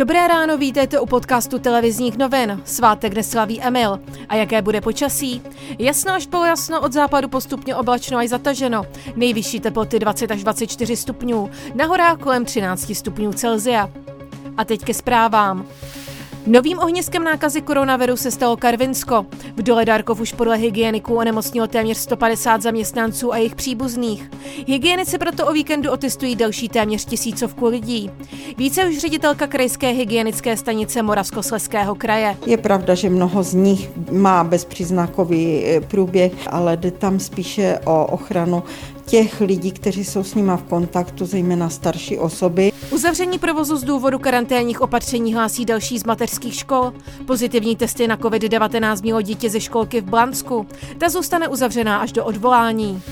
Dobré ráno, vítejte u podcastu televizních novin. Svátek neslaví Emil. A jaké bude počasí? Jasno až polojasno, od západu postupně oblačno až zataženo. Nejvyšší teploty 20 až 24 stupňů, na horách kolem 13 stupňů Celzia. A teď ke zprávám. Novým ohniskem nákazy koronaviru se stalo Karvinsko. V dole Darkov už podle hygieniků onemocnilo téměř 150 zaměstnanců a jejich příbuzných. Hygienici proto o víkendu otestují další téměř tisícovku lidí. Více už ředitelka krajské hygienické stanice Moravskosleského kraje. Je pravda, že mnoho z nich má bezpříznakový eh, průběh, ale jde tam spíše o ochranu těch lidí, kteří jsou s nima v kontaktu, zejména starší osoby. Uzavření provozu z důvodu karanténních opatření hlásí další z mateřských škol. Pozitivní testy na COVID-19 mělo dítě ze školky v Blansku. Ta zůstane uzavřená až do odvolání.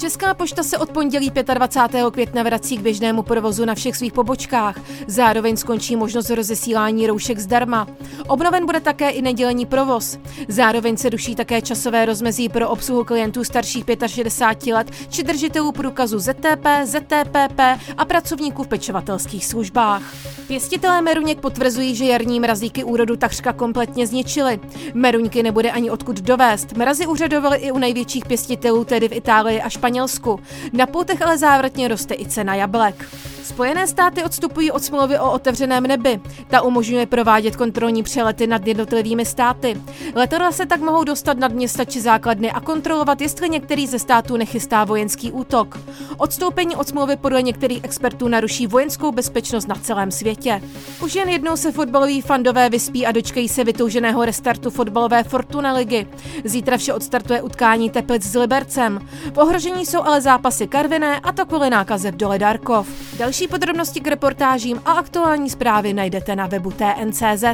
Česká pošta se od pondělí 25. května vrací k běžnému provozu na všech svých pobočkách. Zároveň skončí možnost rozesílání roušek zdarma. Obnoven bude také i nedělení provoz. Zároveň se ruší také časové rozmezí pro obsluhu klientů starších 65 let či držitelů průkazu ZTP, ZTPP a pracovníků v pečovatelských službách. Pěstitelé meruněk potvrzují, že jarní mrazíky úrodu takřka kompletně zničily. Meruňky nebude ani odkud dovést. Mrazy úřadovaly i u největších pěstitelů, tedy v Itálii a Španělsku. Na poutech ale závratně roste i cena jablek. Spojené státy odstupují od smlouvy o otevřeném nebi. Ta umožňuje provádět kontrolní přelety nad jednotlivými státy. Letadla se tak mohou dostat nad města či základny a kontrolovat, jestli některý ze států nechystá vojenský útok. Odstoupení od smlouvy podle některých expertů naruší vojenskou bezpečnost na celém světě. Už jen jednou se fotbaloví fandové vyspí a dočkají se vytouženého restartu fotbalové Fortuna ligy. Zítra vše odstartuje utkání Teplic s Libercem. V ohrožení jsou ale zápasy Karviné a to kvůli nákaze v dole Darkov. Další podrobnosti k reportážím a aktuální zprávy najdete na webu TNCZ.